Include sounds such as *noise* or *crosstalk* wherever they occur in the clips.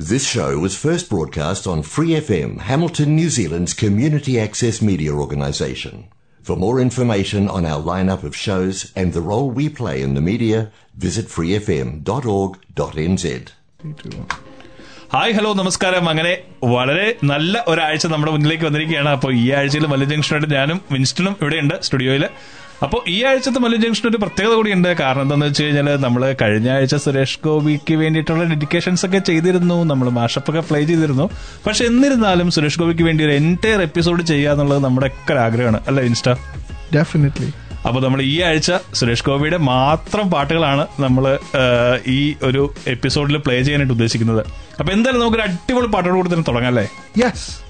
This show was first broadcast on Free FM, Hamilton, New Zealand's community access media organisation. For more information on our lineup of shows and the role we play in the media, visit freefm.org.nz. Hi hello നമസ്കാരം അങ്ങനെ വളരെ നല്ല ഒരാഴ്ച നമ്മുടെ മുന്നിലേക്ക് വന്നിരിക്കുകയാണ് അപ്പോൾ ഈ ആഴ്ചയിൽ മല്ലു ജംഗ്ഷനായിട്ട് ഞാനും വിൻസ്റ്റണും ഇവിടെയുണ്ട് സ്റ്റുഡിയോയിൽ അപ്പോൾ ഈ ആഴ്ചത്തെ മല്ലു ജംഗ്ഷൻ ഒരു പ്രത്യേകത കൂടിയുണ്ട്. കാരണം എന്താണെന്ന് വെച്ച് കഴിഞ്ഞാൽ നമ്മൾ കഴിഞ്ഞ ആഴ്ച സുരേഷ് ഗോപിക്ക് വേണ്ടിയിട്ടുള്ള ഡെഡിക്കേഷൻസ് ഒക്കെ ചെയ്തിരുന്നു. നമ്മൾ മാഷപ്പൊക്കെ പ്ലേ ചെയ്തിരുന്നു. പക്ഷെ എന്നിരുന്നാലും സുരേഷ് ഗോപിക്ക് വേണ്ടി ഒരു എന്റയർ എപ്പിസോഡ് ചെയ്യുക എന്നുള്ളത് നമ്മുടെ ഒക്കെ ഒരു ആഗ്രഹമാണ്. അല്ല ഇൻസ്റ്റ? ഡെഫിനറ്റ്ലി അപ്പോൾ നമ്മൾ ഈ ആഴ്ച സുരേഷ് ഗോപിയുടെ മാത്രം പാട്ടുകളാണ് നമ്മൾ ഈ ഒരു എപ്പിസോഡിൽ പ്ലേ ചെയ്യാനായിട്ട് ഉദ്ദേശിക്കുന്നത്. അപ്പൊ എന്തായാലും നമുക്കൊരു അടിപൊളി പാട്ടോട് കൂടി തന്നെ തുടങ്ങാം അല്ലേ? Yes.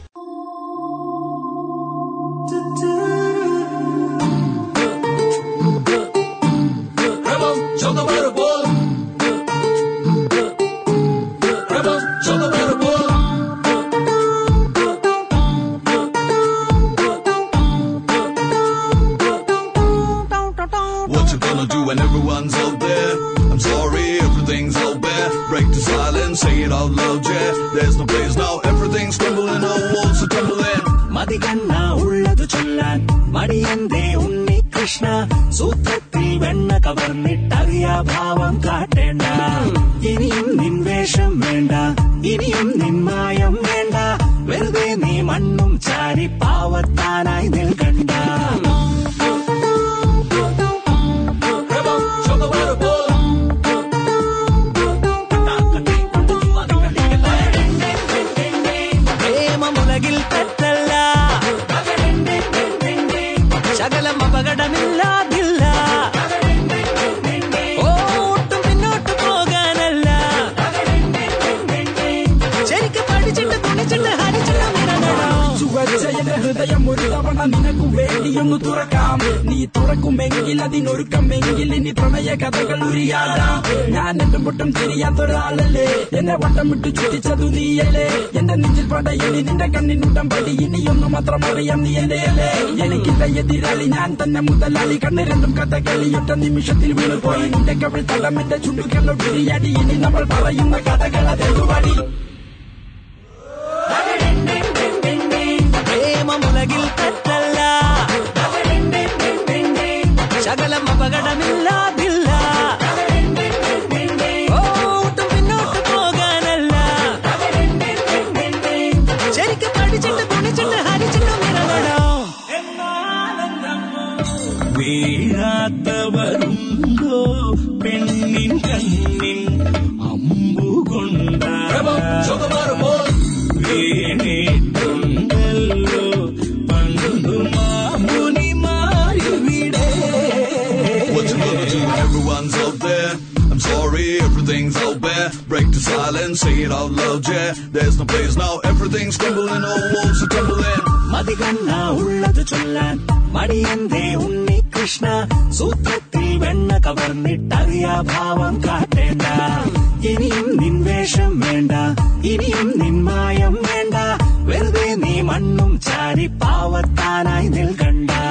There's no place now, everything's tumbling, all walls are tumbling. மதிகண்ணா உள்ளது சொல்லான் மடியந்தே உன்னி கிருஷ்ணா. சூத்திரத்தில் வெண்ண கவர்ந்திட்டறியா பாவம் காட்டேண்டா. இனியும் நின் வேஷம் வேண்டா. இனியும் நின் மாயம் வேண்டா. வெறுதே நீ மண்ணும் சாரி பாவத்தானாய் நில் கண்டா വേണ്ടിയൊന്നു തുറക്കാം. നീ തുറക്കുമെങ്കിൽ അതിനൊരുക്കമെങ്കിൽ ഇനി പ്രണയ കഥകൾ ഉരിയാടാം ഞാൻ എന്റെ പൊട്ടും തിരിയാത്തൊരാളല്ലേ എന്നെ വട്ടം വിട്ടു ചുറ്റിച്ചതു നീയല്ലേ? എന്റെ നെഞ്ചിൽ പടയിനി നിന്റെ കണ്ണിനുട്ടം പടി. ഇനിയൊന്നു മാത്രം അറിയാം നീ എന്റെ അല്ലേ? എനിക്കില്ല എതിരാളി ഞാൻ തന്നെ മുതലാളി. കണ്ണ് രണ്ടും കഥ ഒറ്റ നിമിഷത്തിൽ വീണുപോയി. നിന്റെ കവിൾ തടം എന്റെ ചുണ്ടുകളോ വിരിയടി ഇനി നമ്മൾ പറയുന്ന കഥകൾ അതെന്തുവടി? ശകലം അപകടമില്ലാതില്ല ഓ, ഒട്ടും പിന്നോട്ട് പോകാനല്ല ശരിക്കും പഠിച്ചിട്ട് കുണിച്ചിട്ട് ഹരിച്ചിട്ട് മിറങ്ങണം വീഴാത്തവരുണ്ടോ പെണ്ണിൻ കണ്ണിൻ അമ്പുകൊണ്ട വീണിട്ടുണ്ടല്ലോ silence, say it out loud, yeah. There's no place now, everything's crumbling, all walls are tumbling. மதிகண்ணா உள்ளது சொல்ல மடியந்தே உன்னி கிருஷ்ணா சூத்திரத்தில் வெண்ண கவர்ந்திட்டறியா பாவம் காட்டேண்டா இனியும் நின் வேஷம் வேண்டா இனியும் நின் மாயம் வேண்டா வெறுதே நீ மண்ணும் சாரி பாவத்தானாய் நில் கண்டா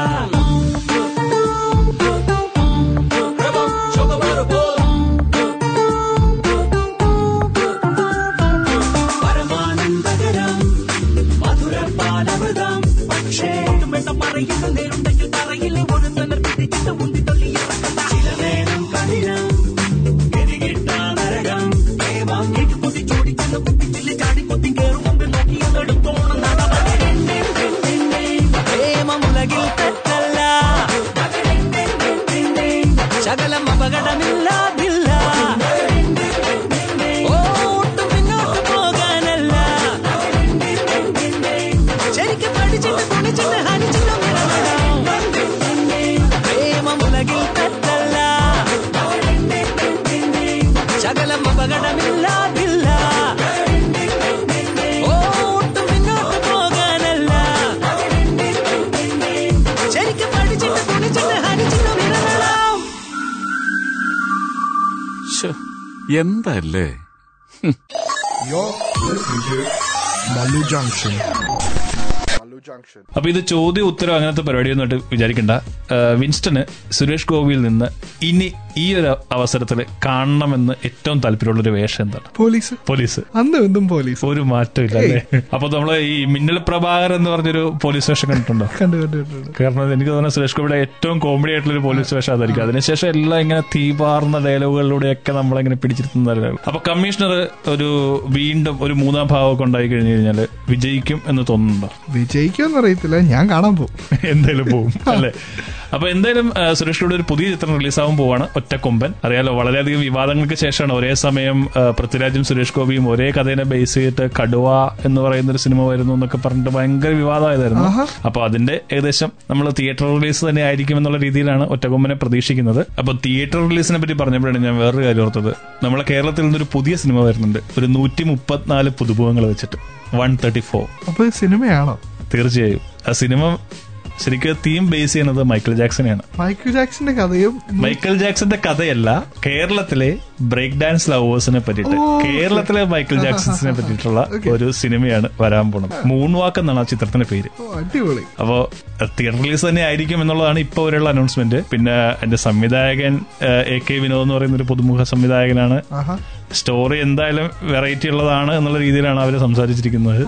അപ്പൊ ഇത് ചോദ്യം ഉത്തരം അങ്ങനത്തെ പരിപാടിയൊന്നും ആയിട്ട് വിചാരിക്കണ്ട. വിൻസ്റ്റന് സുരേഷ് ഗോപിയിൽ നിന്ന് ഇനി ഈ ഒരു അവസരത്തിൽ കാണണമെന്ന് ഏറ്റവും താല്പര്യമുള്ള ഒരു വേഷം എന്താണ്? പോലീസ്. പോലീസ്. അന്ന് എന്തും പോലീസ്. ഒരു മാറ്റം ഇല്ല അല്ലേ അപ്പൊ നമ്മൾ ഈ മിന്നൽ പ്രഭാകർ എന്ന് പറഞ്ഞൊരു പോലീസ് വേഷം കണ്ടിട്ടുണ്ടോ? കണ്ടു കണ്ടു കണ്ടു കാരണം എനിക്ക് തോന്നുന്നു സുരേഷ് ഗോപിയുടെ ഏറ്റവും കോമഡി ആയിട്ടുള്ള ഒരു പോലീസ് വേഷം അതായിരിക്കും അതിനുശേഷം എല്ലാം ഇങ്ങനെ തീപാർന്ന ഡയലോഗുകളിലൂടെയൊക്കെ നമ്മളിങ്ങനെ പിടിച്ചിരുത്തുന്ന അപ്പൊ കമ്മീഷണർ ഒരു വീണ്ടും ഒരു മൂന്നാം ഭാവമൊക്കെ ഉണ്ടായി കഴിഞ്ഞു കഴിഞ്ഞാൽ വിജയിക്കും എന്ന് തോന്നുന്നുണ്ടോ? വിജയിക്കുമെന്ന് അറിയത്തില്ല. ഞാൻ കാണാൻ പോകും *laughs* എന്തായാലും പോകും അല്ലെ? അപ്പൊ എന്തായാലും സുരേഷ് ഗോപിയുടെ ഒരു പുതിയ ചിത്രം റിലീസ് റിലീസാവാൻ പോവാണ്. ഒറ്റക്കൊമ്പൻ. അറിയാലോ വളരെയധികം വിവാദങ്ങൾക്ക് ശേഷമാണ് ഒരേ സമയം പൃഥ്വിരാജും സുരേഷ് ഗോപിയും ഒരേ കഥയെ ബേസ് ചെയ്തിട്ട് കടുവ എന്ന് പറയുന്ന ഒരു സിനിമ വരുന്നു എന്നൊക്കെ പറഞ്ഞിട്ട് ഭയങ്കര വിവാദമായതായിരുന്നു. അപ്പൊ അതിന്റെ ഏകദേശം നമ്മൾ തിയേറ്റർ റിലീസ് തന്നെ ആയിരിക്കും എന്നുള്ള രീതിയിലാണ് ഒറ്റക്കൊമ്പനെ പ്രതീക്ഷിക്കുന്നത്. അപ്പൊ തിയേറ്റർ റിലീസിനെ പറ്റി പറഞ്ഞപ്പോഴാണ് ഞാൻ വേറൊരു കാര്യം ഓർത്തത്. നമ്മളെ കേരളത്തിൽ നിന്നൊരു പുതിയ സിനിമ വരുന്നുണ്ട്. ഒരു നൂറ്റി മുപ്പത്തിനാല് പുതുമുഖങ്ങൾ വെച്ചിട്ട്. One thirty four. അപ്പൊ സിനിമയാണോ? തീർച്ചയായും. ആ സിനിമ ശരിക്കും തീം ബേസ് ചെയ്യുന്നത് മൈക്കിൾ ജാക്സനെയാണ് മൈക്കിൾ ജാക്സന്റെ കഥയും മൈക്കിൾ ജാക്സന്റെ കഥയല്ല കേരളത്തിലെ ബ്രേക്ക് ഡാൻസ് ലവേഴ്സിനെ പറ്റിയിട്ട് കേരളത്തിലെ മൈക്കിൾ ജാക്സൺസിനെ *laughs* പറ്റിയിട്ടുള്ള ഒരു സിനിമയാണ് വരാൻ പോണത് മൂൺ വാക്ക് എന്നാണ് ആ ചിത്രത്തിന്റെ പേര്. അടിപൊളി. അപ്പോ തിയേറ്റർ റിലീസ് തന്നെ ആയിരിക്കും എന്നുള്ളതാണ് ഇപ്പൊ വരെയുള്ള അനൗൺസ്മെന്റ് പിന്നെ എന്റെ സംവിധായകൻ എ കെ വിനോദ് എന്ന് പറയുന്ന ഒരു പുതുമുഖ സംവിധായകനാണ്. സ്റ്റോറി എന്തായാലും വെറൈറ്റി ഉള്ളതാണ് എന്നുള്ള രീതിയിലാണ് അവർ സംസാരിച്ചിരിക്കുന്നത്.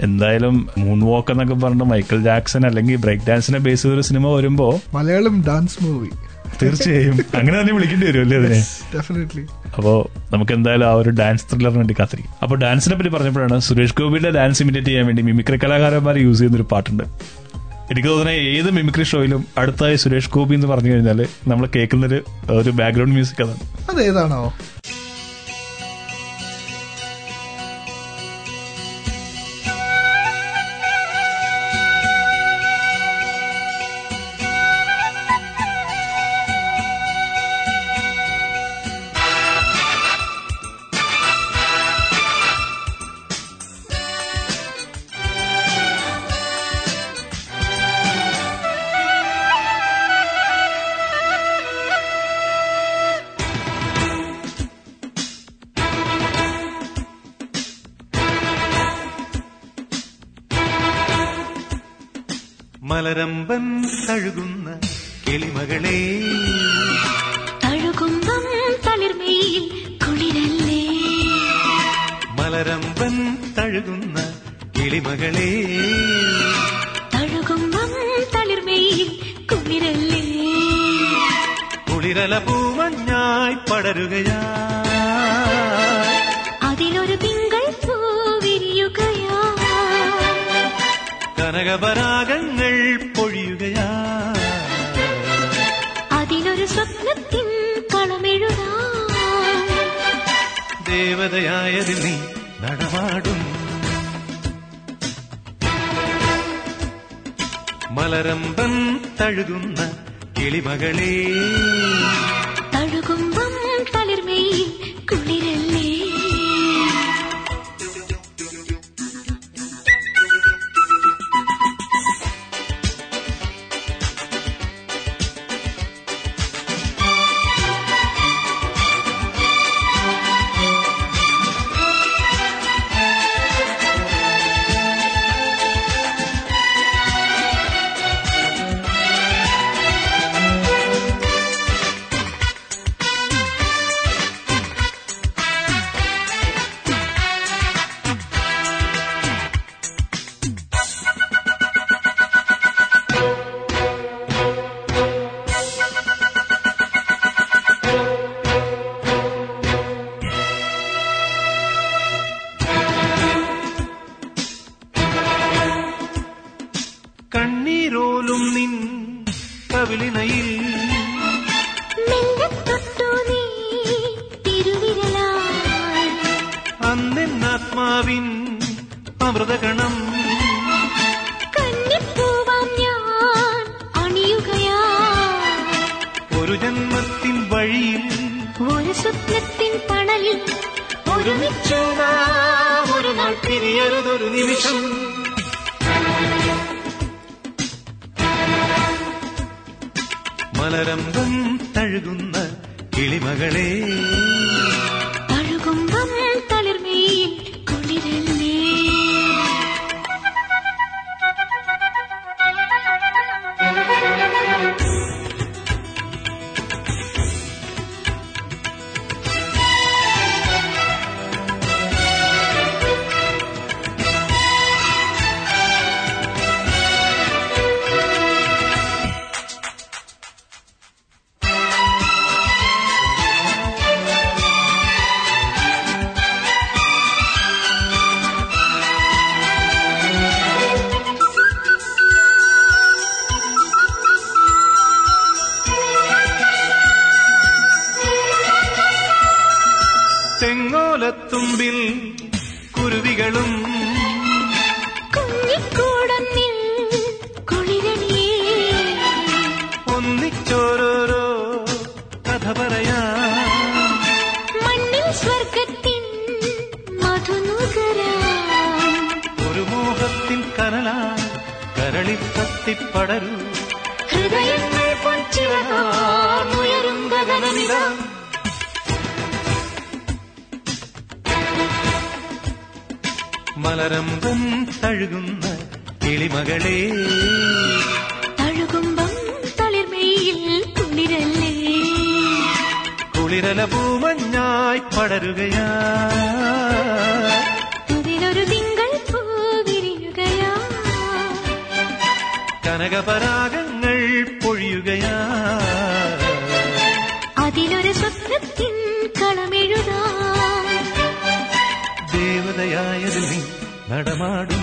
എന്തായാലും മൂൺ വാക്ക് എന്നൊക്കെ പറഞ്ഞ മൈക്കിൾ ജാക്സൺ അല്ലെങ്കിൽ ബ്രേക്ക് ഡാൻസിനെ ബേസ് ചെയ്തൊരു സിനിമ വരുമ്പോ മലയാളം ഡാൻസ് മൂവി തീർച്ചയായും. അങ്ങനെ തന്നെ വിളിക്കേണ്ടി വരും അല്ലേ അതിനെ ഡെഫിനറ്റ്ലി അപ്പോ നമുക്ക് എന്തായാലും ആ ഒരു ഡാൻസ് ത്രില്ലറിന് വേണ്ടി കാത്തിരിക്കും. അപ്പൊ ഡാൻസിനെ പറ്റി പറഞ്ഞപ്പോഴാണ് സുരേഷ് ഗോപിയുടെ ഡാൻസ് ഇമിറ്റേറ്റ് ചെയ്യാൻ വേണ്ടി മിമിക്രി കലാകാരന്മാർ യൂസ് ചെയ്യുന്ന ഒരു പാട്ടുണ്ട്. എനിക്ക് തോന്നുന്നത് ഏത് മിമിക്രി ഷോയിലും അടുത്തായി സുരേഷ് ഗോപി എന്ന് പറഞ്ഞു കഴിഞ്ഞാൽ നമ്മൾ കേൾക്കുന്നൊരു ഒരു ബാക്ക്ഗ്രൗണ്ട് മ്യൂസിക് അതാണ്. അതേതാണോ? മലരമ്പൻ തഴുകുന്ന കിളിമകളെ. തഴുകുമ്പം തളിർമയിൽ കുളിരല്ലേ? മലരമ്പൻ തഴുകുന്ന കിളിമകളെ. തഴുകുമ്പം തളിർമയിൽ കുളിരല്ലേ? കുളിരല പൂമഞ്ഞായി പടരുകയാ. കനകപരാഗങ്ങൾ പൊഴിയുകയാ അതിനൊരു സ്വപ്നത്തിൻ കളമെഴുതാ ദേവതയായതിൽ നീ നടമാടും മലരമ്പൻ തഴുകുന്ന കിളിമകളെ അന്നെന്നാത്മാവിൻ അമൃതഗണം ഒരു ജന്മത്തിൻ വഴിയിൽ ഒരു സ്വപ്നത്തിൻ പണലിൽ ഒരുമിച്ചു ഒരു നാൾ പിരിയരുതൊരു നിമിഷം. മലരംഗം തഴുകുന്ന കിളിമകളെ. മലരമ്പം തഴുകുന്ന കിളിമകളെ തഴുകുമ്പം തളിർമയിൽ കുളിരല്ലേ കുളിരല പൂമഞ്ഞായി പടരുകയാ അതിലൊരു തിങ്കൾ പൂ വിരിയുകയാ കനകപരാഗങ്ങൾ പൊഴിയുകയാ നീ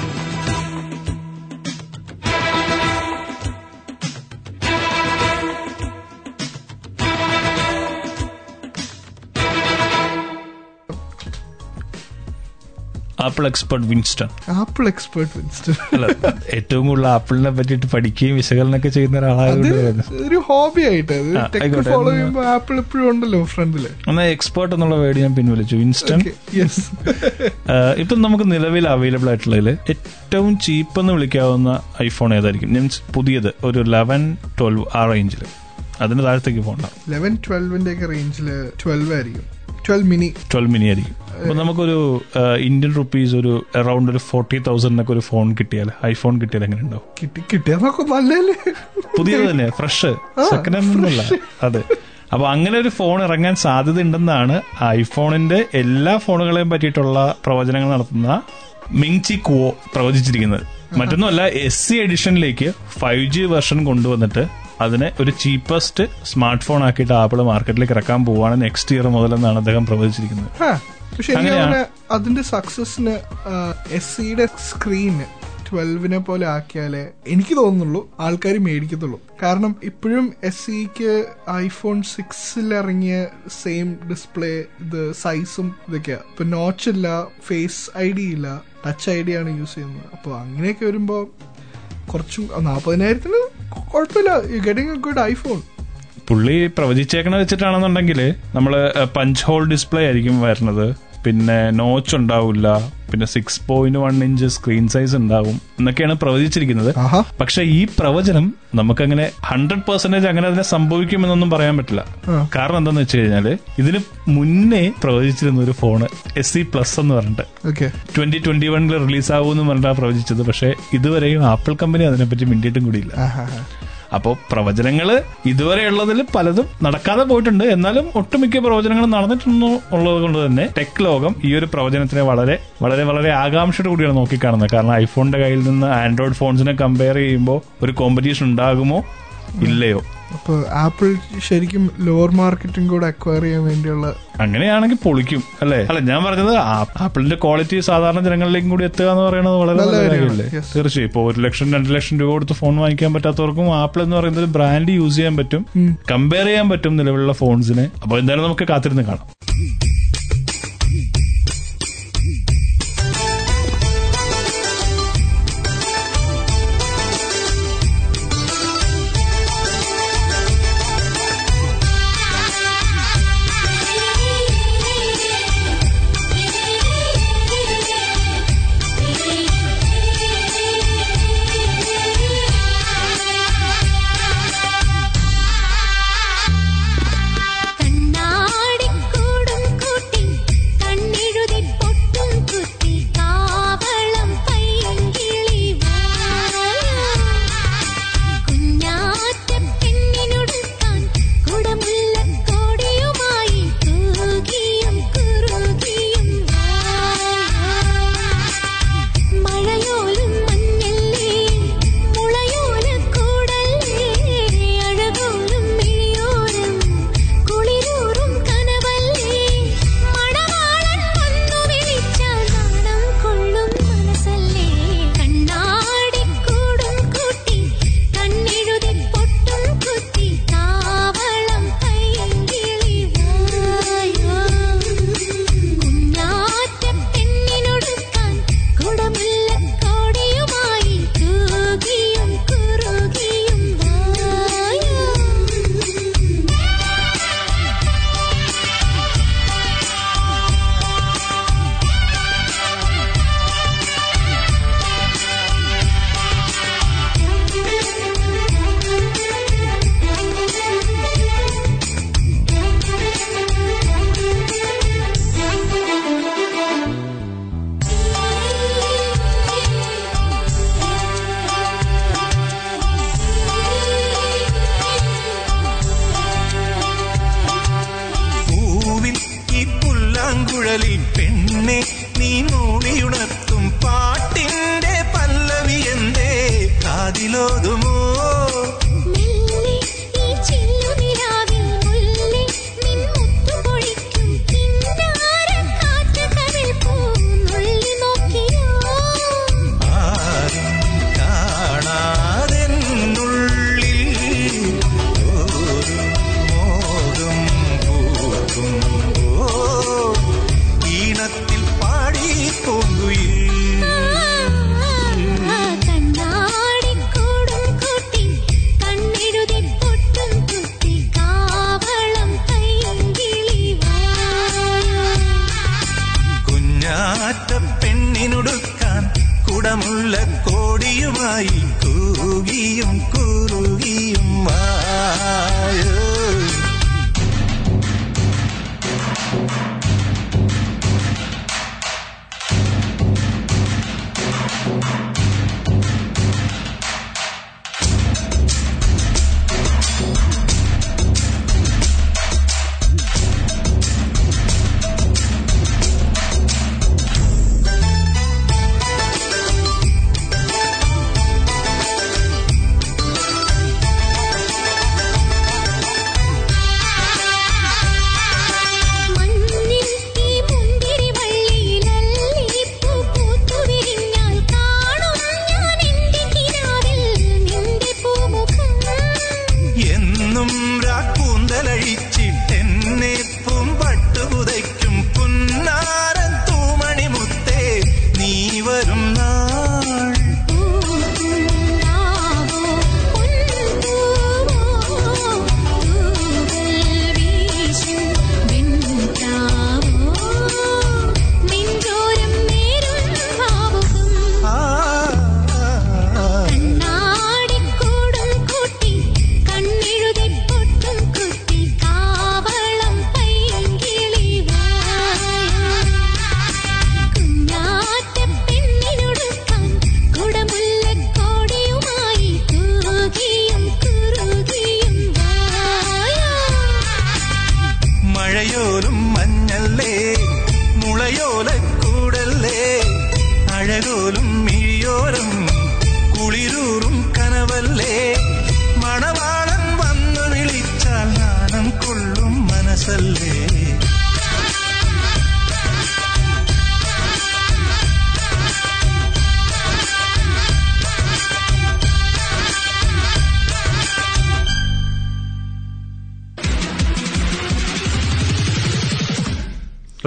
Apple expert Winston Apple expert Winston അല്ല ഏറ്റവും കൂടുതൽ ആപ്പിളിനെ പറ്റിയിട്ട് പഠിക്കുകയും വിശകലനമൊക്കെ ചെയ്യുന്ന അത് ഒരു ഹോബി ആയിട്ട് ഫോളോ ചെയ്യുമ്പോൾ ആപ്പിൾ എപ്പോഴും ഉണ്ടല്ലോ ഫ്രണ്ടിൽ. എന്നാൽ എക്സ്പേർട്ട് എന്നുള്ള വേർഡ് ഞാൻ പിൻവലിച്ചു വിൻസ്റ്റൺ യെസ് ഇപ്പം നമുക്ക് നിലവിൽ അവൈലബിൾ ആയിട്ടുള്ളതിൽ ഏറ്റവും ചീപ്പ് എന്ന് വിളിക്കാവുന്ന ഐഫോൺ ഏതായിരിക്കും? മീൻസ് പുതിയത് ഒരു ലെവൻ ട്വൽവ് ആ റേഞ്ചിൽ അതിന് താഴത്തേക്ക് പോകണ്ട. ലെവൻ ട്വൽവിന്റെ ഒക്കെ റേഞ്ചിൽ ട്വൽവ് ആയിരിക്കും. ട്വൽവ് മിനി ട്വൽവ് മിനി ആയിരിക്കും. അപ്പൊ നമുക്കൊരു ഇന്ത്യൻ റുപ്പീസ് ഒരു അറൌണ്ട് ഒരു ഫോർട്ടി തൗസൻഡിനൊക്കെ ഒരു ഫോൺ കിട്ടിയാൽ ഐഫോൺ കിട്ടിയാൽ എങ്ങനെ ഉണ്ടാവും? കിട്ടി നല്ലല്ലേ പുതിയത് തന്നെ ഫ്രഷ് സെക്കൻഡ് ഹാൻഡ് ഒന്നുമല്ല അതെ. അപ്പൊ അങ്ങനെ ഒരു ഫോൺ ഇറങ്ങാൻ സാധ്യത ഉണ്ടെന്നാണ് ഐഫോണിന്റെ എല്ലാ ഫോണുകളെയും പറ്റിയിട്ടുള്ള പ്രവചനങ്ങൾ നടത്തുന്ന മിങ്ചി കുവോ പ്രവചിച്ചിരിക്കുന്നത്. മറ്റൊന്നുമല്ല എസ് സി എഡിഷനിലേക്ക് ഫൈവ് ജി വെർഷൻ കൊണ്ടുവന്നിട്ട് അതിനെ ഒരു ചീപ്പസ്റ്റ് സ്മാർട്ട് ഫോൺ ആക്കിയിട്ട് ആപ്പിൾ മാർക്കറ്റിലേക്ക് ഇറക്കാൻ പോവാണ് നെക്സ്റ്റ് ഇയർ മുതലെന്നാണ് അദ്ദേഹം പ്രവചിച്ചിരിക്കുന്നത്. പക്ഷെ എനിക്ക് അങ്ങനെ അതിന്റെ സക്സസിന് എസ് സിയുടെ സ്ക്രീന് ട്വൽവിനെ പോലെ ആക്കിയാലേ എനിക്ക് തോന്നുന്നുള്ളൂ ആൾക്കാർ മേടിക്കത്തുള്ളൂ. കാരണം ഇപ്പോഴും എസ് സിക്ക് ഐഫോൺ സിക്സിൽ ഇറങ്ങിയ സെയിം ഡിസ്പ്ലേ ഇത് സൈസും ഇതൊക്കെയാ. ഇപ്പൊ നോച്ച് ഇല്ല ഫേസ് ഐ ഡി ഇല്ല ടച്ച് ഐ ഡി ആണ് യൂസ് ചെയ്യുന്നത്. അപ്പോൾ അങ്ങനെയൊക്കെ വരുമ്പോൾ കുറച്ചും നാൽപ്പതിനായിരത്തിന് കുഴപ്പമില്ല. You getting a good iPhone പുള്ളി പ്രവചിച്ചേക്കണ വെച്ചിട്ടാണെന്നുണ്ടെങ്കിൽ നമ്മൾ പഞ്ച് ഹോൾ ഡിസ്പ്ലേ ആയിരിക്കും വരുന്നത്. പിന്നെ നോച്ച് ഉണ്ടാവില്ല പിന്നെ six point one inch screen size ഉണ്ടാവും എന്നൊക്കെയാണ് പ്രവചിച്ചിരിക്കുന്നത്. പക്ഷെ ഈ പ്രവചനം നമുക്കങ്ങനെ ഹൺഡ്രഡ് പെർസെന്റേജ് അങ്ങനെ അതിനെ സംഭവിക്കുമെന്നൊന്നും പറയാൻ പറ്റില്ല. കാരണം എന്താന്ന് വെച്ച് കഴിഞ്ഞാൽ ഇതിന് മുന്നേ പ്രവചിച്ചിരുന്ന ഒരു ഫോണ് എസ് സി പ്ലസ് എന്ന് പറഞ്ഞിട്ട്. ഓക്കെ ട്വന്റി ട്വന്റി വണ്ണിൽ റിലീസ് ആകുമെന്ന് പറഞ്ഞിട്ടാണ് പ്രവചിച്ചത്. പക്ഷെ ഇതുവരെയും ആപ്പിൾ കമ്പനി അതിനെപ്പറ്റി മിണ്ടിയിട്ടും കൂടിയില്ല. അപ്പോൾ പ്രവചനങ്ങൾ ഇതുവരെയുള്ളതിൽ പലതും നടക്കാതെ പോയിട്ടുണ്ട്. എന്നാലും ഒട്ടുമിക്ക പ്രവചനങ്ങളും നടന്നിട്ടുണ്ടോ ഉള്ളത് കൊണ്ട് തന്നെ ടെക് ലോകം ഈ ഒരു പ്രവചനത്തിനെ വളരെ വളരെ വളരെ ആകാംക്ഷയോട് കൂടിയാണ് നോക്കിക്കാണുന്നത്. കാരണം ഐഫോണിന്റെ കയ്യിൽ നിന്ന് ആൻഡ്രോയിഡ് ഫോൺസിനെ കമ്പയർ ചെയ്യുമ്പോൾ ഒരു കോമ്പറ്റീഷൻ ഉണ്ടാകുമോ? ഇല്ലയോ? അപ്പൊ ആപ്പിൾ ശരിക്കും ലോവർ മാർക്കറ്റും കൂടെ അക്വയർ ചെയ്യാൻ വേണ്ടിയുള്ള അങ്ങനെയാണെങ്കിൽ പൊളിക്കും അല്ലേ? അല്ല ഞാൻ പറഞ്ഞത് ആപ്പിളിന്റെ ക്വാളിറ്റി സാധാരണ ജനങ്ങളിലേക്കും കൂടി എത്തുക എന്ന് പറയുന്നത് വളരെ നല്ല. കാര്യമല്ലേ. തീർച്ചയായും. ഇപ്പോൾ ഒരു ലക്ഷം രണ്ട് ലക്ഷം രൂപ കൊടുത്ത് ഫോൺ വാങ്ങിക്കാൻ പറ്റാത്തവർക്കും ആപ്പിൾ എന്ന് പറയുന്ന ഒരു ബ്രാൻഡ് യൂസ് ചെയ്യാൻ പറ്റും. കമ്പയർ ചെയ്യാൻ പറ്റും നിലവിലുള്ള ഫോൺസിനെ അപ്പൊ എന്തായാലും നമുക്ക് കാത്തിരുന്ന് കാണാം.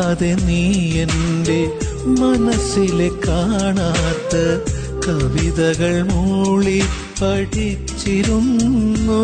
അറിയാതെ നീ എന്റെ മനസ്സിലെ കാണാത്ത കവിതകൾ മൂളി പഠിച്ചിരുന്നു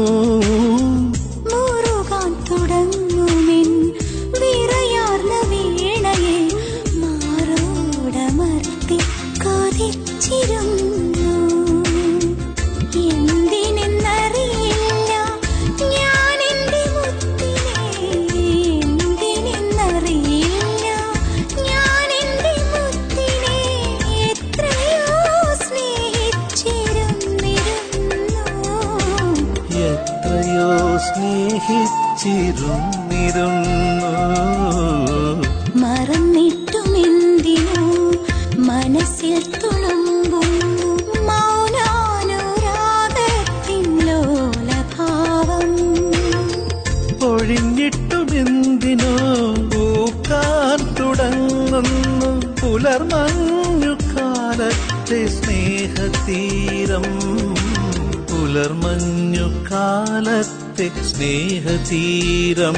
പുലർമഞ്ഞു കാലത്തെ സ്നേഹതീരം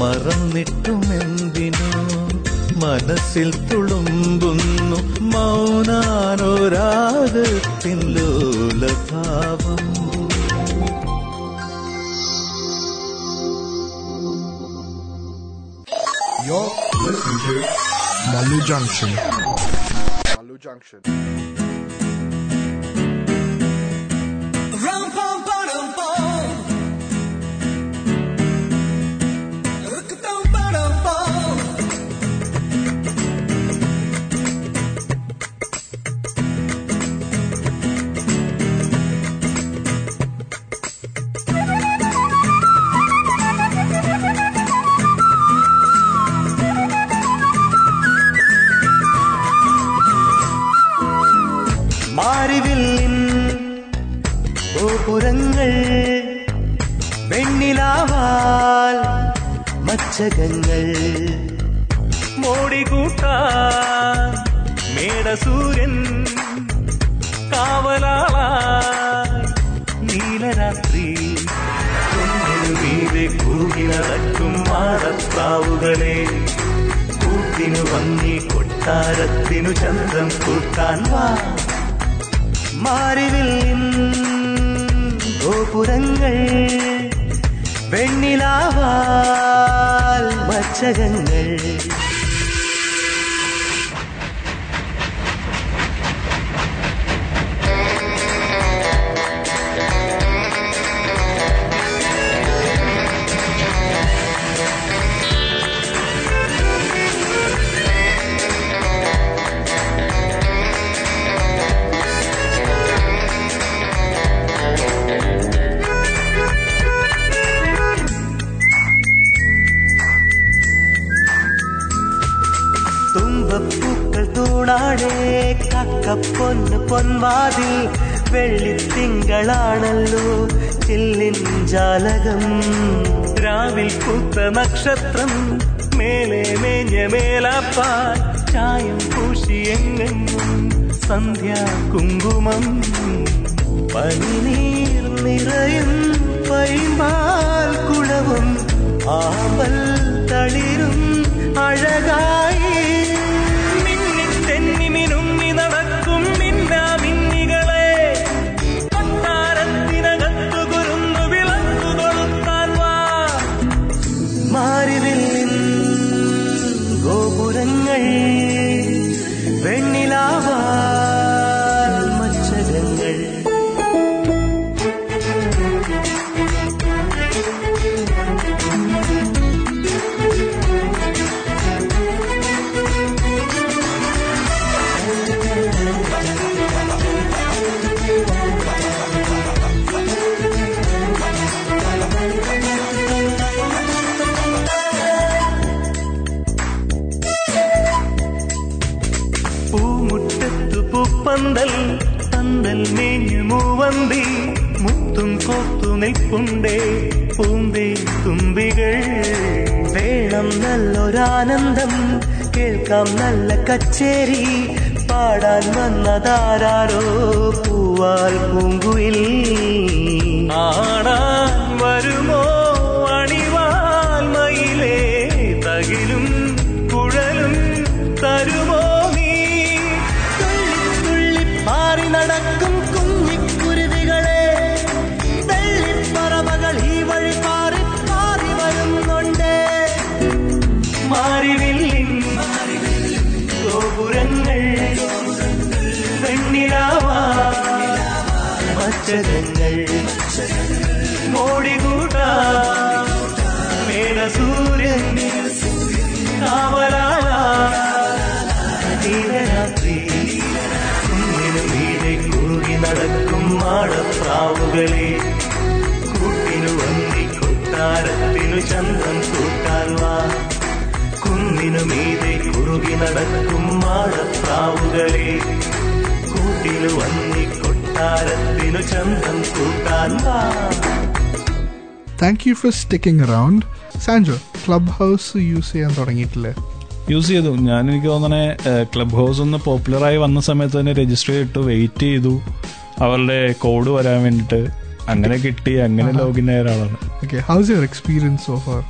മറന്നിട്ടുമെന്തിനോ മനസ്സിൽ തുളുമ്പുന്നു മൗനാനോരാഗത്തിൻ ലോലഭാവം You're listening to Malu Junction. Malu Junction. കക്കപ്പൊന്ന് പൊൻവാതിൽ വെള്ളിത്തിങ്കളാണല്ലോ ചില്ലിൻ ജാലകം. രാവിൽ പൂത്ത നക്ഷത്രം മേലെ മേഞ്ഞ മേലാപ്പാൽ ചായം പൂശിയെങ്ങും സന്ധ്യ കുങ്കുമം പനിനീർ നിറയും പൈമ്പാൽ കുളവും ആമ്പൽ തളിരും അഴകായി പൂവന്തി മുത്തും കൊത്തു നിൽപ്പുണ്ടേ. പൂന്തി തുമ്പികൾ. വേണം നല്ലൊരാനന്ദം. കേൾക്കാം നല്ല കച്ചേരി. പാടാൻ വന്നതാരോ പൂവാൽ പൂങ്കുയിൽ. ആടാൻ മച്ചകങ്ങൾ മോടികൂട്ടാ. മേടസൂര്യൻ കാവലാളാ നീലരാത്രി കുന്നിനു മീതെ കുറുകി നടക്കും മാടപ്രാവുകളെ. കൂട്ടിനു വന്നി കൊട്ടാരത്തിനു ചന്തം കൂട്ടാൻ വാ. കുന്നിനു മീതെ കുറുകി നടക്കും മാടപ്രാവുകളെ. കൂട്ടിനു വന്നി ചന്തം കൂട്ടാൻ thank you for sticking around Sanjo club house use ചെയ്യാൻ തുടങ്ങിയിട്ടില്ലേ? യൂസ് ചെയ്തു. ഞാൻ എനിക്ക് തോന്നണേ ക്ലബ് ഹൗസ് ഒന്ന് പോപ്പുലറായി വന്ന സമയത്ത് തന്നെ രജിസ്റ്റർ ചെയ്തിട്ട് വെയിറ്റ് ചെയ്തു. അവരുടെ കോഡ് വരാൻ വേണ്ടിട്ട്. അങ്ങനെ കിട്ടി അങ്ങനെ ലോഗിൻ ആയ ഒരാളാണ്. Okay how's your experience so far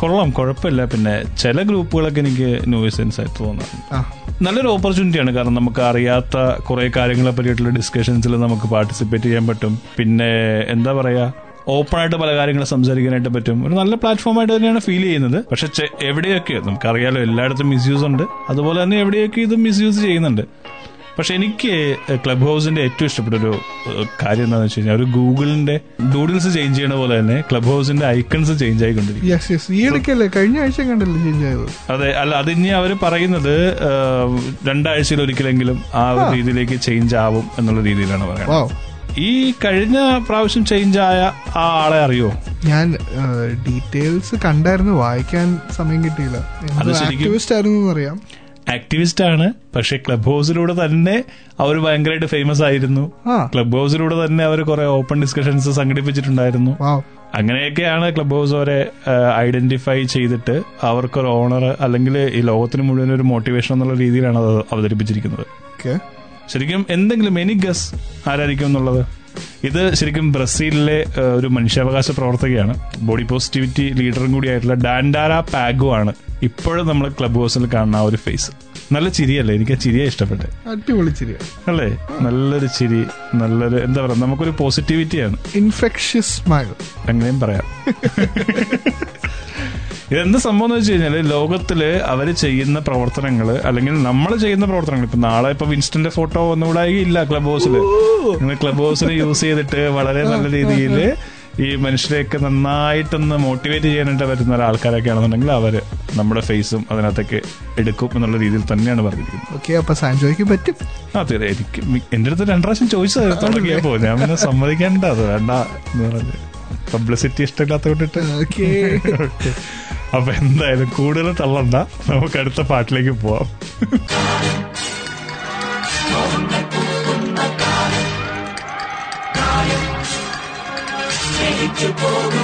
കൊള്ളാം കുഴപ്പമില്ല പിന്നെ ചില ഗ്രൂപ്പുകളൊക്കെ എനിക്ക് ന്യൂസെൻസ് ആയിട്ട് തോന്നാറുണ്ട്. ആ നല്ലൊരു ഓപ്പർച്യൂണിറ്റിയാണ് കാരണം നമുക്ക് അറിയാത്ത കുറെ കാര്യങ്ങളെ പറ്റിയിട്ടുള്ള ഡിസ്കഷൻസിൽ നമുക്ക് പാർട്ടിസിപ്പേറ്റ് ചെയ്യാൻ പറ്റും. പിന്നെ എന്താ പറയാ ഓപ്പൺ ആയിട്ട് പല കാര്യങ്ങളും സംസാരിക്കാനായിട്ട് പറ്റും. ഒരു നല്ല പ്ലാറ്റ്ഫോം ആയിട്ട് തന്നെയാണ് ഫീൽ ചെയ്യുന്നത്. പക്ഷെ എവിടെയൊക്കെ നമുക്കറിയാലോ എല്ലായിടത്തും മിസ്യൂസ് ഉണ്ട്. അതുപോലെ തന്നെ എവിടെയൊക്കെ ഇത് മിസ്യൂസ് ചെയ്യുന്നുണ്ട്. പക്ഷെ എനിക്ക് ക്ലബ് ഹൗസിന്റെ ഏറ്റവും ഇഷ്ടപ്പെട്ട ഒരു കാര്യം എന്താണെന്ന് വെച്ച് കഴിഞ്ഞാൽ ഒരു ഗൂഗിളിന്റെ ഡൂഡിൽസ് ചേഞ്ച് ചെയ്യണ പോലെ തന്നെ ക്ലബ് ഹൗസിന്റെ ഐക്കൺസ് ചേഞ്ച് ആയിക്കൊണ്ടിരിക്കും കഴിഞ്ഞ ആഴ്ച കണ്ടല്ലേ ചേഞ്ച് ആയത്? അതെ അല്ല അത് ഇനി അവർ പറയുന്നത് രണ്ടാഴ്ചയിൽ ഒരിക്കലെങ്കിലും ആ ഒരു രീതിയിലേക്ക് ചേഞ്ച് ആവും എന്നുള്ള രീതിയിലാണ് പറയുന്നത്. ഈ കഴിഞ്ഞ പ്രാവശ്യം ചേഞ്ച് ആയ ആ ആളെ അറിയോ? ഞാൻ ഡീറ്റെയിൽസ് കണ്ടായിരുന്നു വായിക്കാൻ സമയം കിട്ടിയില്ല. അത് ആക്ടിവിസ്റ്റ് ആയിരുന്നു എന്നറിയാം ആക്ടിവിസ്റ്റ് ആണ് പക്ഷെ ക്ലബ് ഹൗസിലൂടെ തന്നെ അവർ ഭയങ്കരമായിട്ട് ഫേമസ് ആയിരുന്നു. ക്ലബ് ഹൗസിലൂടെ തന്നെ അവർ കുറെ ഓപ്പൺ ഡിസ്കഷൻസ് സംഘടിപ്പിച്ചിട്ടുണ്ടായിരുന്നു. അങ്ങനെയൊക്കെയാണ് ക്ലബ് ഹൗസ് അവരെ ഐഡന്റിഫൈ ചെയ്തിട്ട് അവർക്കൊരു ഓണർ അല്ലെങ്കിൽ ഈ ലോകത്തിന് മുഴുവൻ ഒരു മോട്ടിവേഷൻ എന്നുള്ള രീതിയിലാണ് അത് അവതരിപ്പിച്ചിരിക്കുന്നത്. ശരിക്കും എന്തെങ്കിലും എനി ഗസ് ആരായിരിക്കും എന്നുള്ളത്? ഇത് ശരിക്കും ബ്രസീലിലെ ഒരു മനുഷ്യാവകാശ പ്രവർത്തകയാണ്. ബോഡി പോസിറ്റിവിറ്റി ലീഡറും കൂടിയായിട്ടുള്ള ഡാൻഡാര പാഗോ ആണ് ഇപ്പോഴും നമ്മൾ ക്ലബ് ഹൗസിൽ കാണുന്ന ആ ഒരു ഫേസ്. നല്ല ചിരിയല്ലേ? എനിക്ക് ആ ചിരിയെ ഇഷ്ടപ്പെട്ടെ. അടിപൊളി ചിരി. അല്ലേ? നല്ലൊരു ചിരി നല്ലൊരു എന്താ പറയാ നമുക്കൊരു പോസിറ്റിവിറ്റിയാണ്. ഇൻഫെക്ഷ്യസ് സ്മൈൽ അങ്ങനെയും പറയാം. *laughs* ഇതെന്ത് സംഭവം എന്ന് വെച്ച് കഴിഞ്ഞാൽ ലോകത്തിൽ അവർ ചെയ്യുന്ന പ്രവർത്തനങ്ങൾ അല്ലെങ്കിൽ നമ്മൾ ചെയ്യുന്ന പ്രവർത്തനങ്ങൾ ഇപ്പൊ നാളെ ഇപ്പൊ വിൻസ്റ്റന്റെ ഫോട്ടോ ഒന്നും ഒന്നുകൂടായില്ല ക്ലബ് ഹൗസിൽ നിങ്ങൾ ക്ലബ് ഹൗസിൽ യൂസ് ചെയ്തിട്ട് വളരെ നല്ല രീതിയിൽ ഈ മനുഷ്യരെയൊക്കെ നന്നായിട്ടൊന്ന് മോട്ടിവേറ്റ് ചെയ്യാനായിട്ട് പറ്റുന്ന ഒരാൾക്കാരൊക്കെ ആണെന്നുണ്ടെങ്കിൽ അവർ നമ്മുടെ ഫേസും അതിനകത്തേക്ക് എടുക്കും എന്നുള്ള രീതിയിൽ തന്നെയാണ് പറഞ്ഞിരിക്കുന്നത്. ഓക്കെ അപ്പൊ സാൻജോയ്ക്ക് പറ്റും. ആ തീരെ. എനിക്ക് എന്റെ അടുത്ത് രണ്ടു പ്രാവശ്യം ചോദിച്ചത് തുടങ്ങിയപ്പോ ഞാൻ പിന്നെ സമ്മതിക്കേണ്ട അത് വേണ്ട എന്ന് പറഞ്ഞു. പബ്ലിസിറ്റി ഇഷ്ടമില്ലാത്ത കൊണ്ടിട്ട്. ഓക്കെ. *laughs* അപ്പൊ എന്തായാലും കൂടുതൽ തള്ളണ്ട. നമുക്ക് അടുത്ത പാട്ടിലേക്ക് പോവാം. അവളൊരു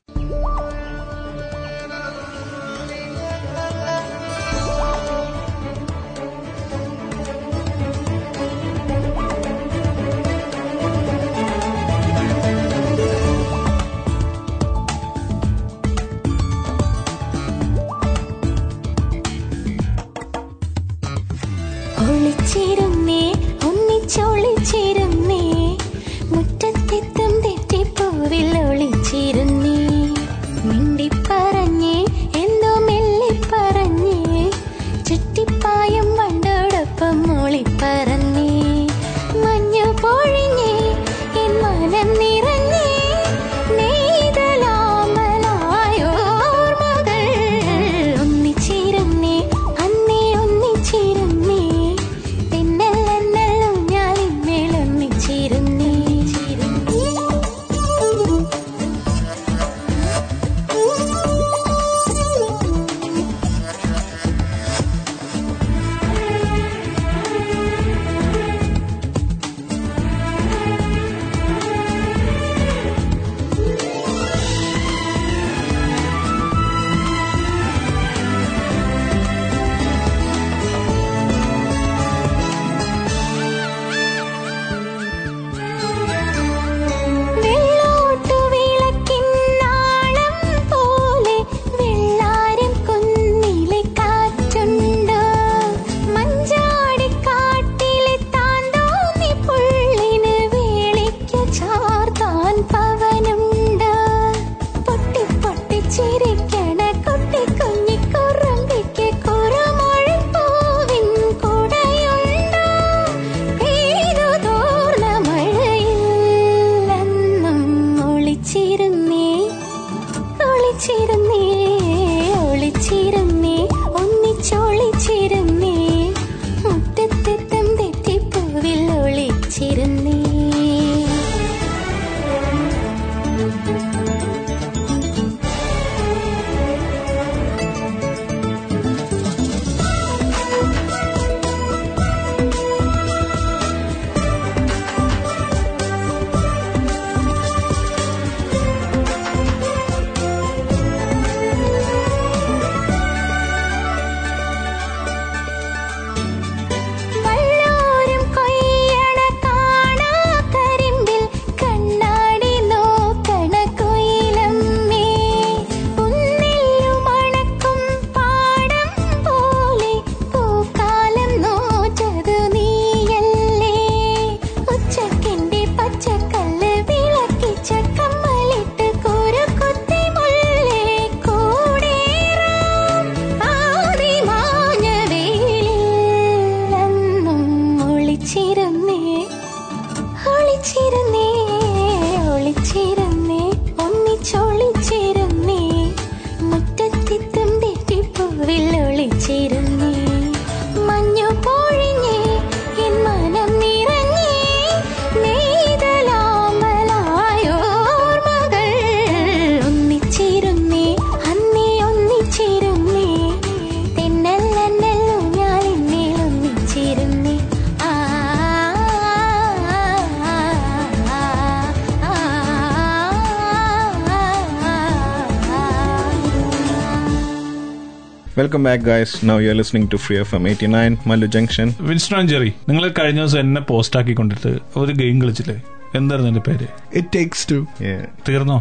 Welcome you are Now to free F M eighty 89, Mallu junction Winston Jerry നിങ്ങൾ കഴിഞ്ഞ ദിവസം എന്നെ പോസ്റ്റ് ആക്കി കൊണ്ടിട്ട് ഒരു ഗെയിം കളിച്ചില്ലേ? എന്തായിരുന്നു എന്റെ പേര്? It takes to Yeah. തീർന്നോ?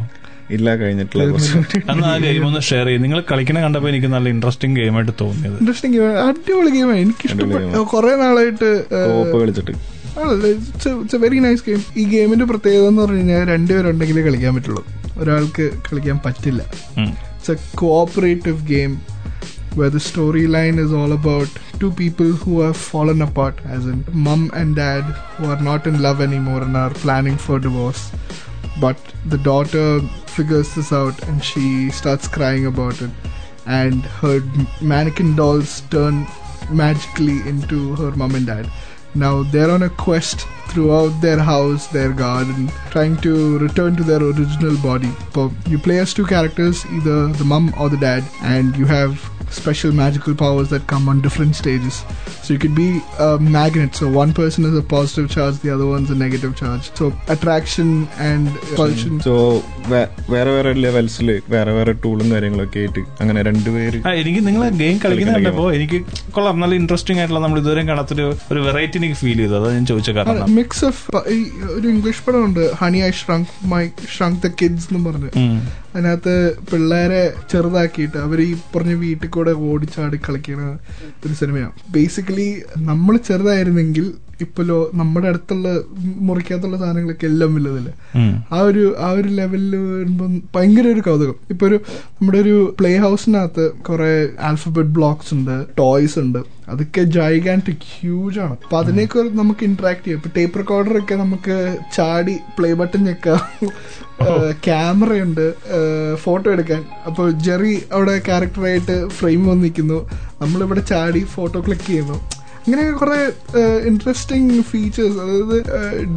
ഇല്ല കഴിഞ്ഞിട്ടില്ല കുറച്ച്. അന്ന് ആ ഗെയിം ഒന്ന് ഷെയർ ചെയ്യും. നിങ്ങൾ കളിക്കണ കണ്ടപ്പോ എനിക്ക് നല്ല ഇൻട്രസ്റ്റിംഗ് ഗെയിം ആയിട്ട് തോന്നിയത്. ഇൻട്രസ്റ്റിംഗ് ഗെയിം അടിപൊളി ഗെയിമാണ് എനിക്ക് ഇഷ്ടപ്പെട്ടു. കുറെ നാളായിട്ട് കോപ്പ് കളിച്ചിട്ട്. It's a very nice game ഈ ഗെയിമിന്റെ പ്രത്യേകത എന്ന് പറഞ്ഞു കഴിഞ്ഞാൽ രണ്ടുപേരുണ്ടെങ്കിലേ കളിക്കാൻ പറ്റുള്ളൂ. ഒരാൾക്ക് കളിക്കാൻ പറ്റില്ല. It's a cooperative game. Where the storyline is all about two people who have fallen apart, as in mum and dad who are not in love anymore and are planning for divorce. But the daughter figures this out and she starts crying about it. And her mannequin dolls turn magically into her mom and dad. Now they're on a quest throughout their house, their garden, trying to return to their original body. So you play as two characters, either the mum or the dad, and you have special magical powers that come on different stages. So you could be a magnet. So one person is a positive charge, the other one's a negative charge. So attraction and repulsion. So so വേറെ വേറെ ലെവൽസിൽ വേറെ വേറെ ടൂളും കാര്യങ്ങളൊക്കെ ആയിട്ട് അങ്ങനെ രണ്ടുപേര് എനിക്ക് നിങ്ങൾ ഗെയിം കളിക്കുന്ന കണ്ടപ്പോ എനിക്ക് കൊള്ളാം നല്ല ഇൻട്രസ്റ്റിംഗ് ആയിട്ടുള്ള നമ്മൾ ഇതുവരെ കാണാത്തൊരു ഒരു വെറൈറ്റി എനിക്ക് ഫീൽ ചെയ്തു അതാ ഞാൻ ചോദിച്ച കാരണം മിക്സ് ഓഫ് ഒരു English പടമുണ്ട് honey I shrunk my shrunk the kids എന്ന് പറഞ്ഞ്. അതിനകത്ത് പിള്ളേരെ ചെറുതാക്കിയിട്ട് അവർ ഈ പറഞ്ഞ വീട്ടിൽ കൂടെ ഓടിച്ചാടി കളിക്കുന്ന ഒരു സിനിമയാണ് ബേസിക്കലി നമ്മൾ ചെറുതായിരുന്നെങ്കിൽ ഇപ്പൊ ലോ നമ്മുടെ അടുത്തുള്ള മുറിക്കകത്തുള്ള സാധനങ്ങളൊക്കെ എല്ലാം വലുതല്ലേ? ആ ഒരു ആ ഒരു ലെവലിൽ വരുമ്പം ഭയങ്കര ഒരു കൗതുകം. ഇപ്പൊ ഒരു നമ്മുടെ ഒരു പ്ലേ ഹൗസിനകത്ത് കുറെ ആൽഫബെറ്റ് ബ്ലോക്സ് ഉണ്ട് ടോയ്സ് ഉണ്ട്. അതൊക്കെ ജൈഗാന്റിക് ഹ്യൂജ് ആണ്. അപ്പൊ അതിനൊക്കെ നമുക്ക് ഇന്ററാക്ട് ചെയ്യാം. ഇപ്പൊ ടേപ്പ് റെക്കോർഡർ ഒക്കെ നമുക്ക് ചാടി പ്ലേ ബട്ടൺ ഞെക്കാം ക്യാമറയുണ്ട് ഫോട്ടോ എടുക്കാൻ. അപ്പോൾ ജെറി അവിടെ ക്യാരക്ടറായിട്ട് ഫ്രെയിം വന്നിരിക്കുന്നു. നമ്മളിവിടെ ചാടി ഫോട്ടോ ക്ലിക്ക് ചെയ്യുന്നു. അങ്ങനെ കുറെ ഇൻട്രസ്റ്റിംഗ് ഫീച്ചേഴ്സ് അതായത്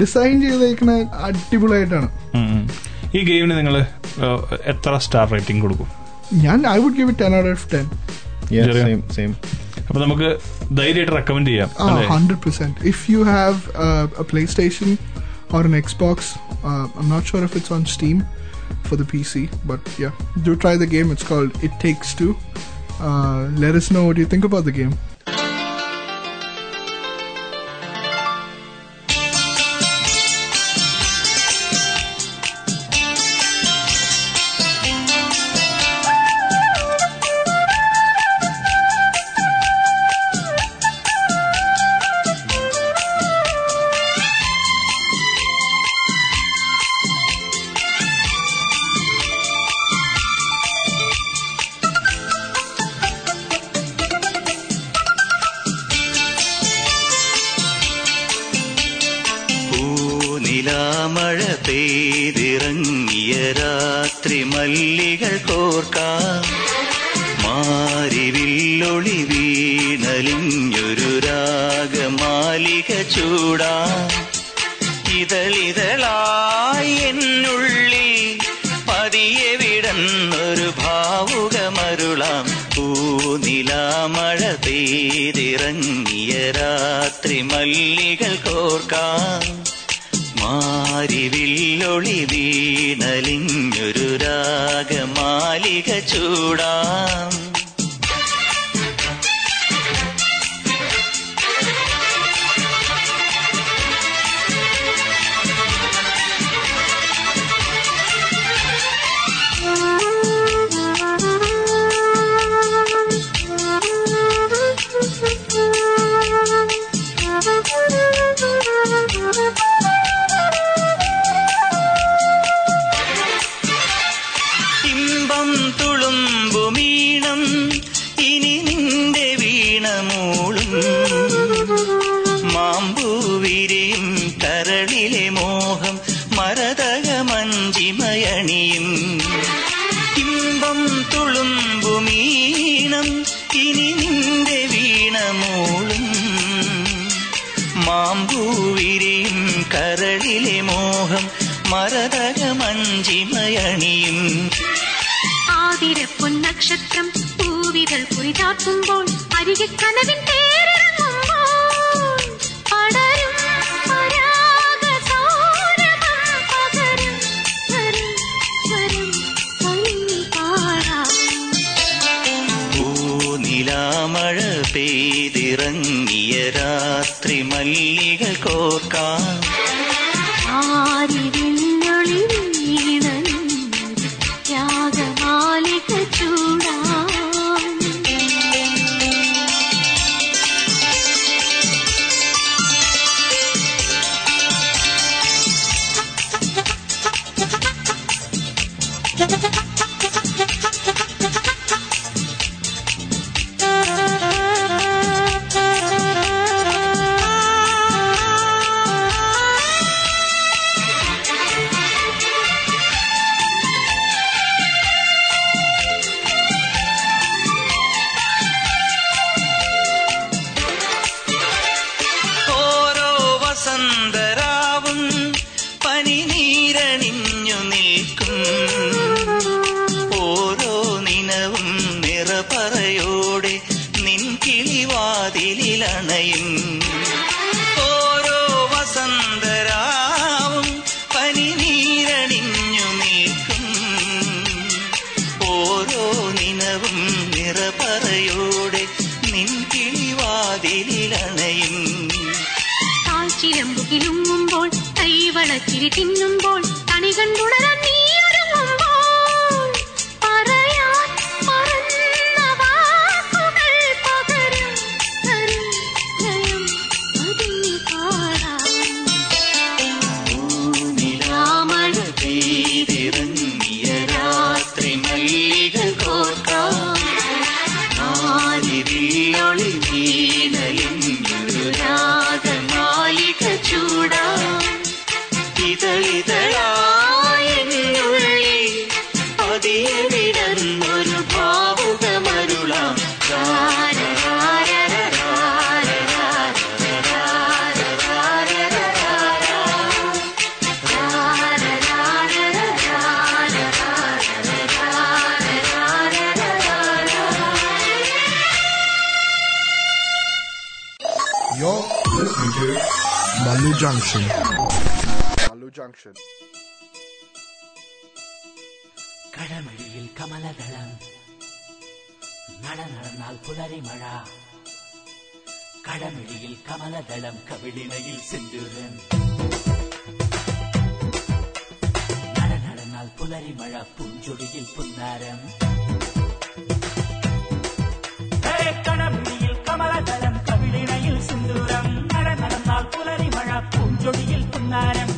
ഡിസൈൻ ചെയ്തേക്കണ അടിപൊളിയായിട്ടാണ്. ഈ ഗെയിമിന് നിങ്ങൾ എത്ര സ്റ്റാർ റേറ്റിംഗ് കൊടുക്കും ഞാൻ I would give it ten out of ten ചെറിയ- സെയിം സെയിം അപ്പൊ നമുക്ക് ധൈര്യമായിട്ട് റെക്കമെൻഡ് ചെയ്യാം Oh, 100%. If you have uh, a PlayStation or an Xbox, uh, I'm not sure if it's on Steam for the PC, but yeah, do try the game. It's called It Takes Two. Uh, let us know what you think about the game. വീണലിഞ്ഞൊരു ragamalika ചൂടാ. ഇതളിതളായി എന്നുള്ളിൽ പതിയെ വിടന്നൊരു ഭാവുകമരുളാം. പൂനിലാമഴ പെയ്തിറങ്ങിയ രാത്രി മല്ലികൾ കോർക്കാം. മാരിവില്ലൊളി വീണലിഞ്ഞൊരു രാഗമാലിക ചൂടാം. മോഹം മഞ്ചിമയണിയും ആതിര പൊന്നക്ഷത്രം പൂവികൾ പുരിതാക്കുമ്പോൾ അരികെ കനവിൻ പൂനിലാമഴ പെയ്തിറങ്ങിയ രാത്രി മല്ലികൾ കോർക്കാം. ആരിവില്ലൊളി Junction. Malu Junction. கடமடியில் கமலதளம் நட நடனால் புலரி மழா கடமிழியில் கமலதளம் கவிழினையில் சென்றுடன் நட நடனால் புலரி மழா பூஞ்சொடியில் புன்னாரம் கடமிழியில் கமலதளம் கவிழினையில் சிந்துரம் ജൊടിയിൽ കുന്നാരം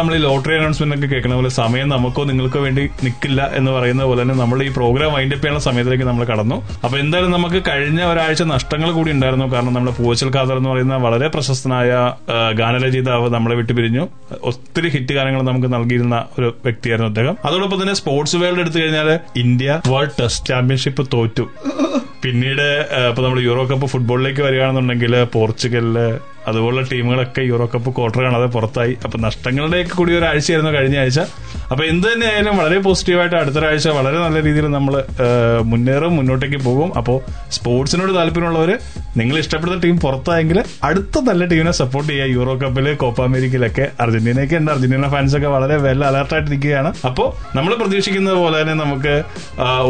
നമ്മൾ ഈ ലോട്ടറി അനൗൺസ്മെന്റ് ഒക്കെ കേൾക്കുന്ന പോലെ സമയം നമുക്കോ നിങ്ങൾക്കോ വേണ്ടി നിൽക്കില്ല എന്ന് പറയുന്ന പോലെ തന്നെ നമ്മൾ ഈ പ്രോഗ്രാം വൈൻഡപ്പ് ചെയ്യാനുള്ള സമയത്തിലേക്ക് നമ്മൾ കടന്നു. അപ്പൊ എന്തായാലും നമുക്ക് കഴിഞ്ഞ ഒരാഴ്ച നഷ്ടങ്ങൾ കൂടി ഉണ്ടായിരുന്നു. കാരണം നമ്മുടെ പൂച്ചൽ ഖാദർ എന്ന് പറയുന്ന വളരെ പ്രശസ്തനായ ഗാനരചയിതാവ് നമ്മളെ വിട്ടു പിരിഞ്ഞു. ഒത്തിരി ഹിറ്റ് ഗാനങ്ങൾ നമുക്ക് നൽകിയിരുന്ന ഒരു വ്യക്തിയായിരുന്നു അദ്ദേഹം. അതോടൊപ്പം തന്നെ സ്പോർട്സ് വേൾഡ് എടുത്തു കഴിഞ്ഞാൽ ഇന്ത്യ വേൾഡ് ടെസ്റ്റ് ചാമ്പ്യൻഷിപ്പ് തോറ്റു. പിന്നീട് ഇപ്പൊ നമ്മൾ യൂറോ കപ്പ് ഫുട്ബോളിലേക്ക് വരികയാണെന്നുണ്ടെങ്കിൽ പോർച്ചുഗലിൽ അതുപോലുള്ള ടീമുകളൊക്കെ യൂറോ കപ്പ് ക്വാർട്ടർ കാണാതെ പുറത്തായി. അപ്പൊ നഷ്ടങ്ങളുടെയൊക്കെ കൂടി ഒരാഴ്ചയായിരുന്നു കഴിഞ്ഞ ആഴ്ച. അപ്പൊ എന്ത് തന്നെയായാലും വളരെ പോസിറ്റീവായിട്ട് അടുത്ത ഒരാഴ്ച വളരെ നല്ല രീതിയിൽ നമ്മൾ മുന്നേറും മുന്നോട്ടേക്ക് പോകും. അപ്പോൾ സ്പോർട്സിനോട് താല്പര്യമുള്ളവർ നിങ്ങൾ ഇഷ്ടപ്പെടുന്ന ടീം പുറത്തായെങ്കിൽ അടുത്ത നല്ല ടീമിനെ സപ്പോർട്ട് ചെയ്യുക. യൂറോ കപ്പിൽ കോപ്പ അമേരിക്കയിലൊക്കെ അർജന്റീനയൊക്കെ ഉണ്ട്. അർജന്റീന ഫാൻസ് ഒക്കെ വളരെ വെൽ അലർട്ടായിട്ട് നിൽക്കുകയാണ്. അപ്പോൾ നമ്മൾ പ്രതീക്ഷിക്കുന്നത് പോലെ തന്നെ നമുക്ക്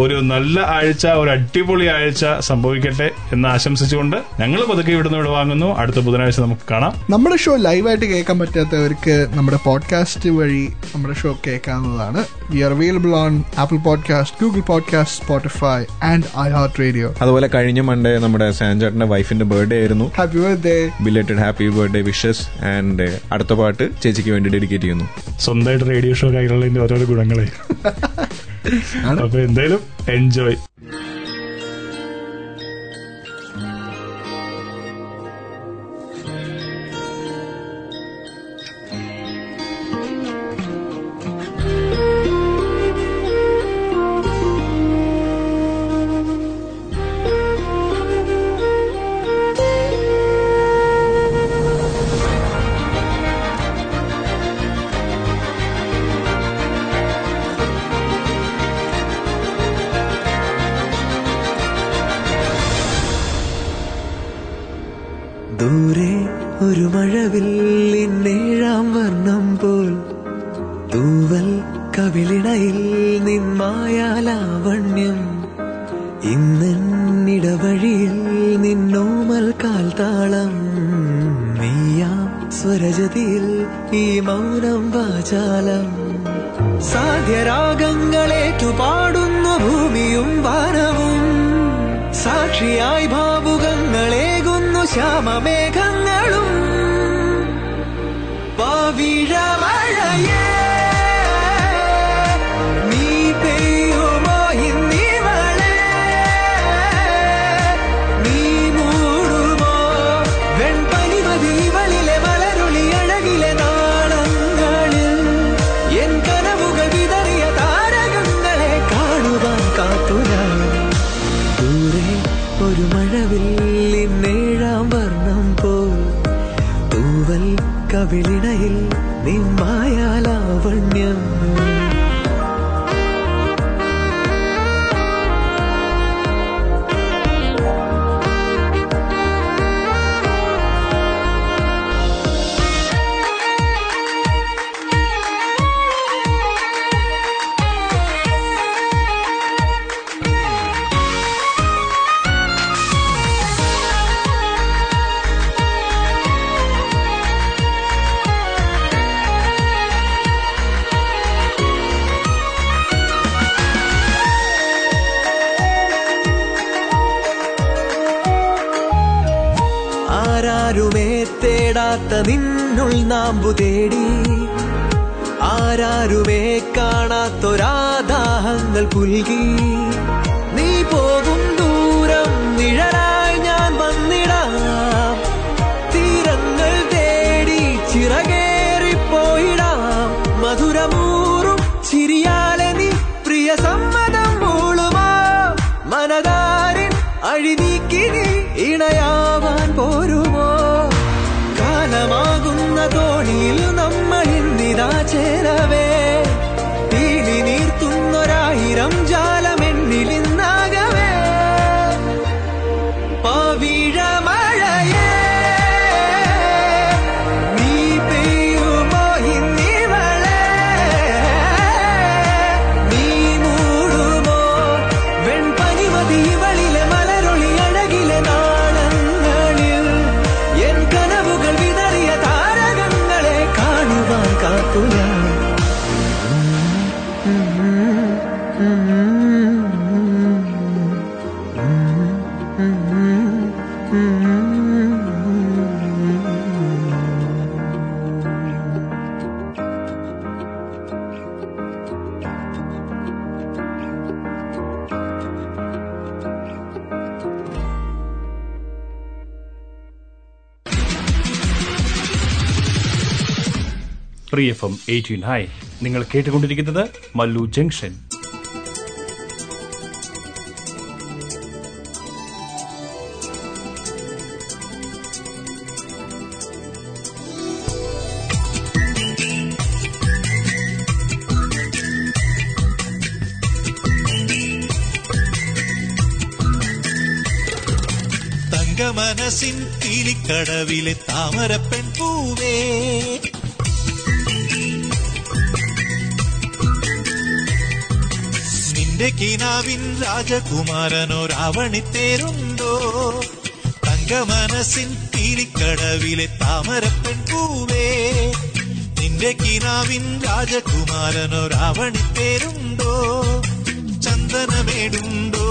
ഒരു നല്ല ആഴ്ച ഒരു അടിപൊളി ആഴ്ച സംഭവിക്കട്ടെ എന്ന് ആശംസിച്ചുകൊണ്ട് ഞങ്ങൾ പതുക്കെ ഇവിടുന്ന് ഇവിടെ വാങ്ങുന്നു. അടുത്ത ബുധനാഴ്ച നമുക്ക് കാണാം. നമ്മുടെ ഷോ ലൈവായിട്ട് കേൾക്കാൻ പറ്റാത്തവർക്ക് നമ്മുടെ പോഡ്കാസ്റ്റ് വഴി നമ്മുടെ show കേൾക്കാവുന്നതാണ്. We are available on Apple podcast Google podcast Spotify and I heart radio അതുപോലെ കഴിഞ്ഞ മൺഡേ നമ്മുടെ സാൻചേട്ടന്റെ വൈഫിന്റെ ബർത്ത്ഡേ ആയിരുന്നു. Happy birthday belated happy birthday wishes and അടുത്ത പാട്ട് ചേച്ചിക്ക് വേണ്ടി ഡെഡിക്കേറ്റ് ചെയ്യുന്നു. സ്വന്തമായിട്ട് റേഡിയോ ഷോ കൈകളുള്ളതിന്റെ ഓരോരോ ഗുണങ്ങളെ. *laughs* അപ്പൊ എന്തായാലും എൻജോയ് കവിളിണയിൽ നിമ്മായാലാവണ്യം free F M eighteen. Hi നിങ്ങൾ കേട്ടുകൊണ്ടിരിക്കുന്നത് മല്ലു ജംഗ്ഷൻ. തങ്കമനസിൻ കീലിക്കടവിലെ താമരപ്പെൺ പൂവേ നിന്റെ കിനാവിൻ രാജകുമാരനോ രാവണിത്തേരുണ്ടോ തങ്കമനസിൻ കീലിക്കടവിലെ താമരപ്പെൺ പൂവേ നിന്റെ കിനാവിൻ രാജകുമാരനോ രാവണിത്തേരുണ്ടോ ചന്ദനമേടുണ്ടോ?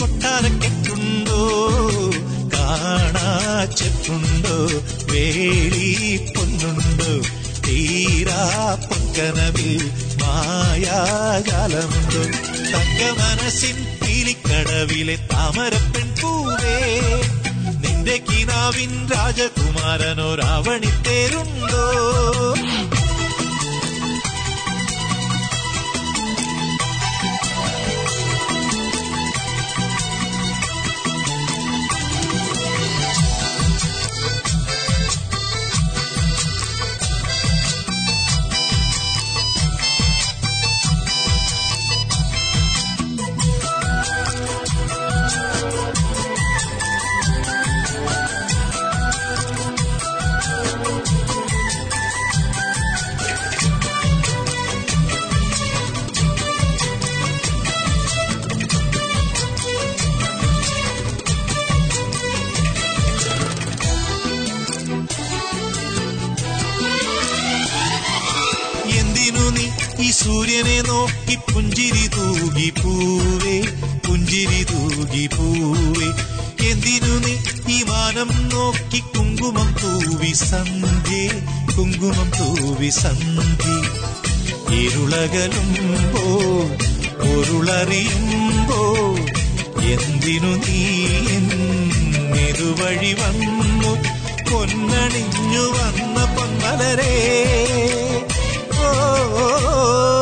കൊട്ടാരക്കെട്ടുണ്ടോ? കാണാച്ചെപ്പുണ്ടോ? വേളി പൊന്നുണ്ടോ? തീരാ പൊക്കനവിൽ മായാജാലമുണ്ടോ തങ്കമനസിൻ പീലിക്കടവിലെ താമരപ്പെൺ പൂവേ നിന്റെ കിനാവിൻ രാജകുമാരനോ നോക്കി പുഞ്ചിരി തൂകി പൂവേ പുഞ്ചിരി തൂകി പൂവേ. എന്തിനു നീ ഈ മാനം നോക്കി കുങ്കുമം തൂവി സന്ധ്യേ കുങ്കുമം തൂവി സന്ധ്യ? ഇരുളകലുമ്പോ പൊരുളറിയുമ്പോ എന്തിനു നീ എന്നിരുവഴി വന്നു? പൊന്നണിഞ്ഞു വന്ന പൊന്മലരേ You're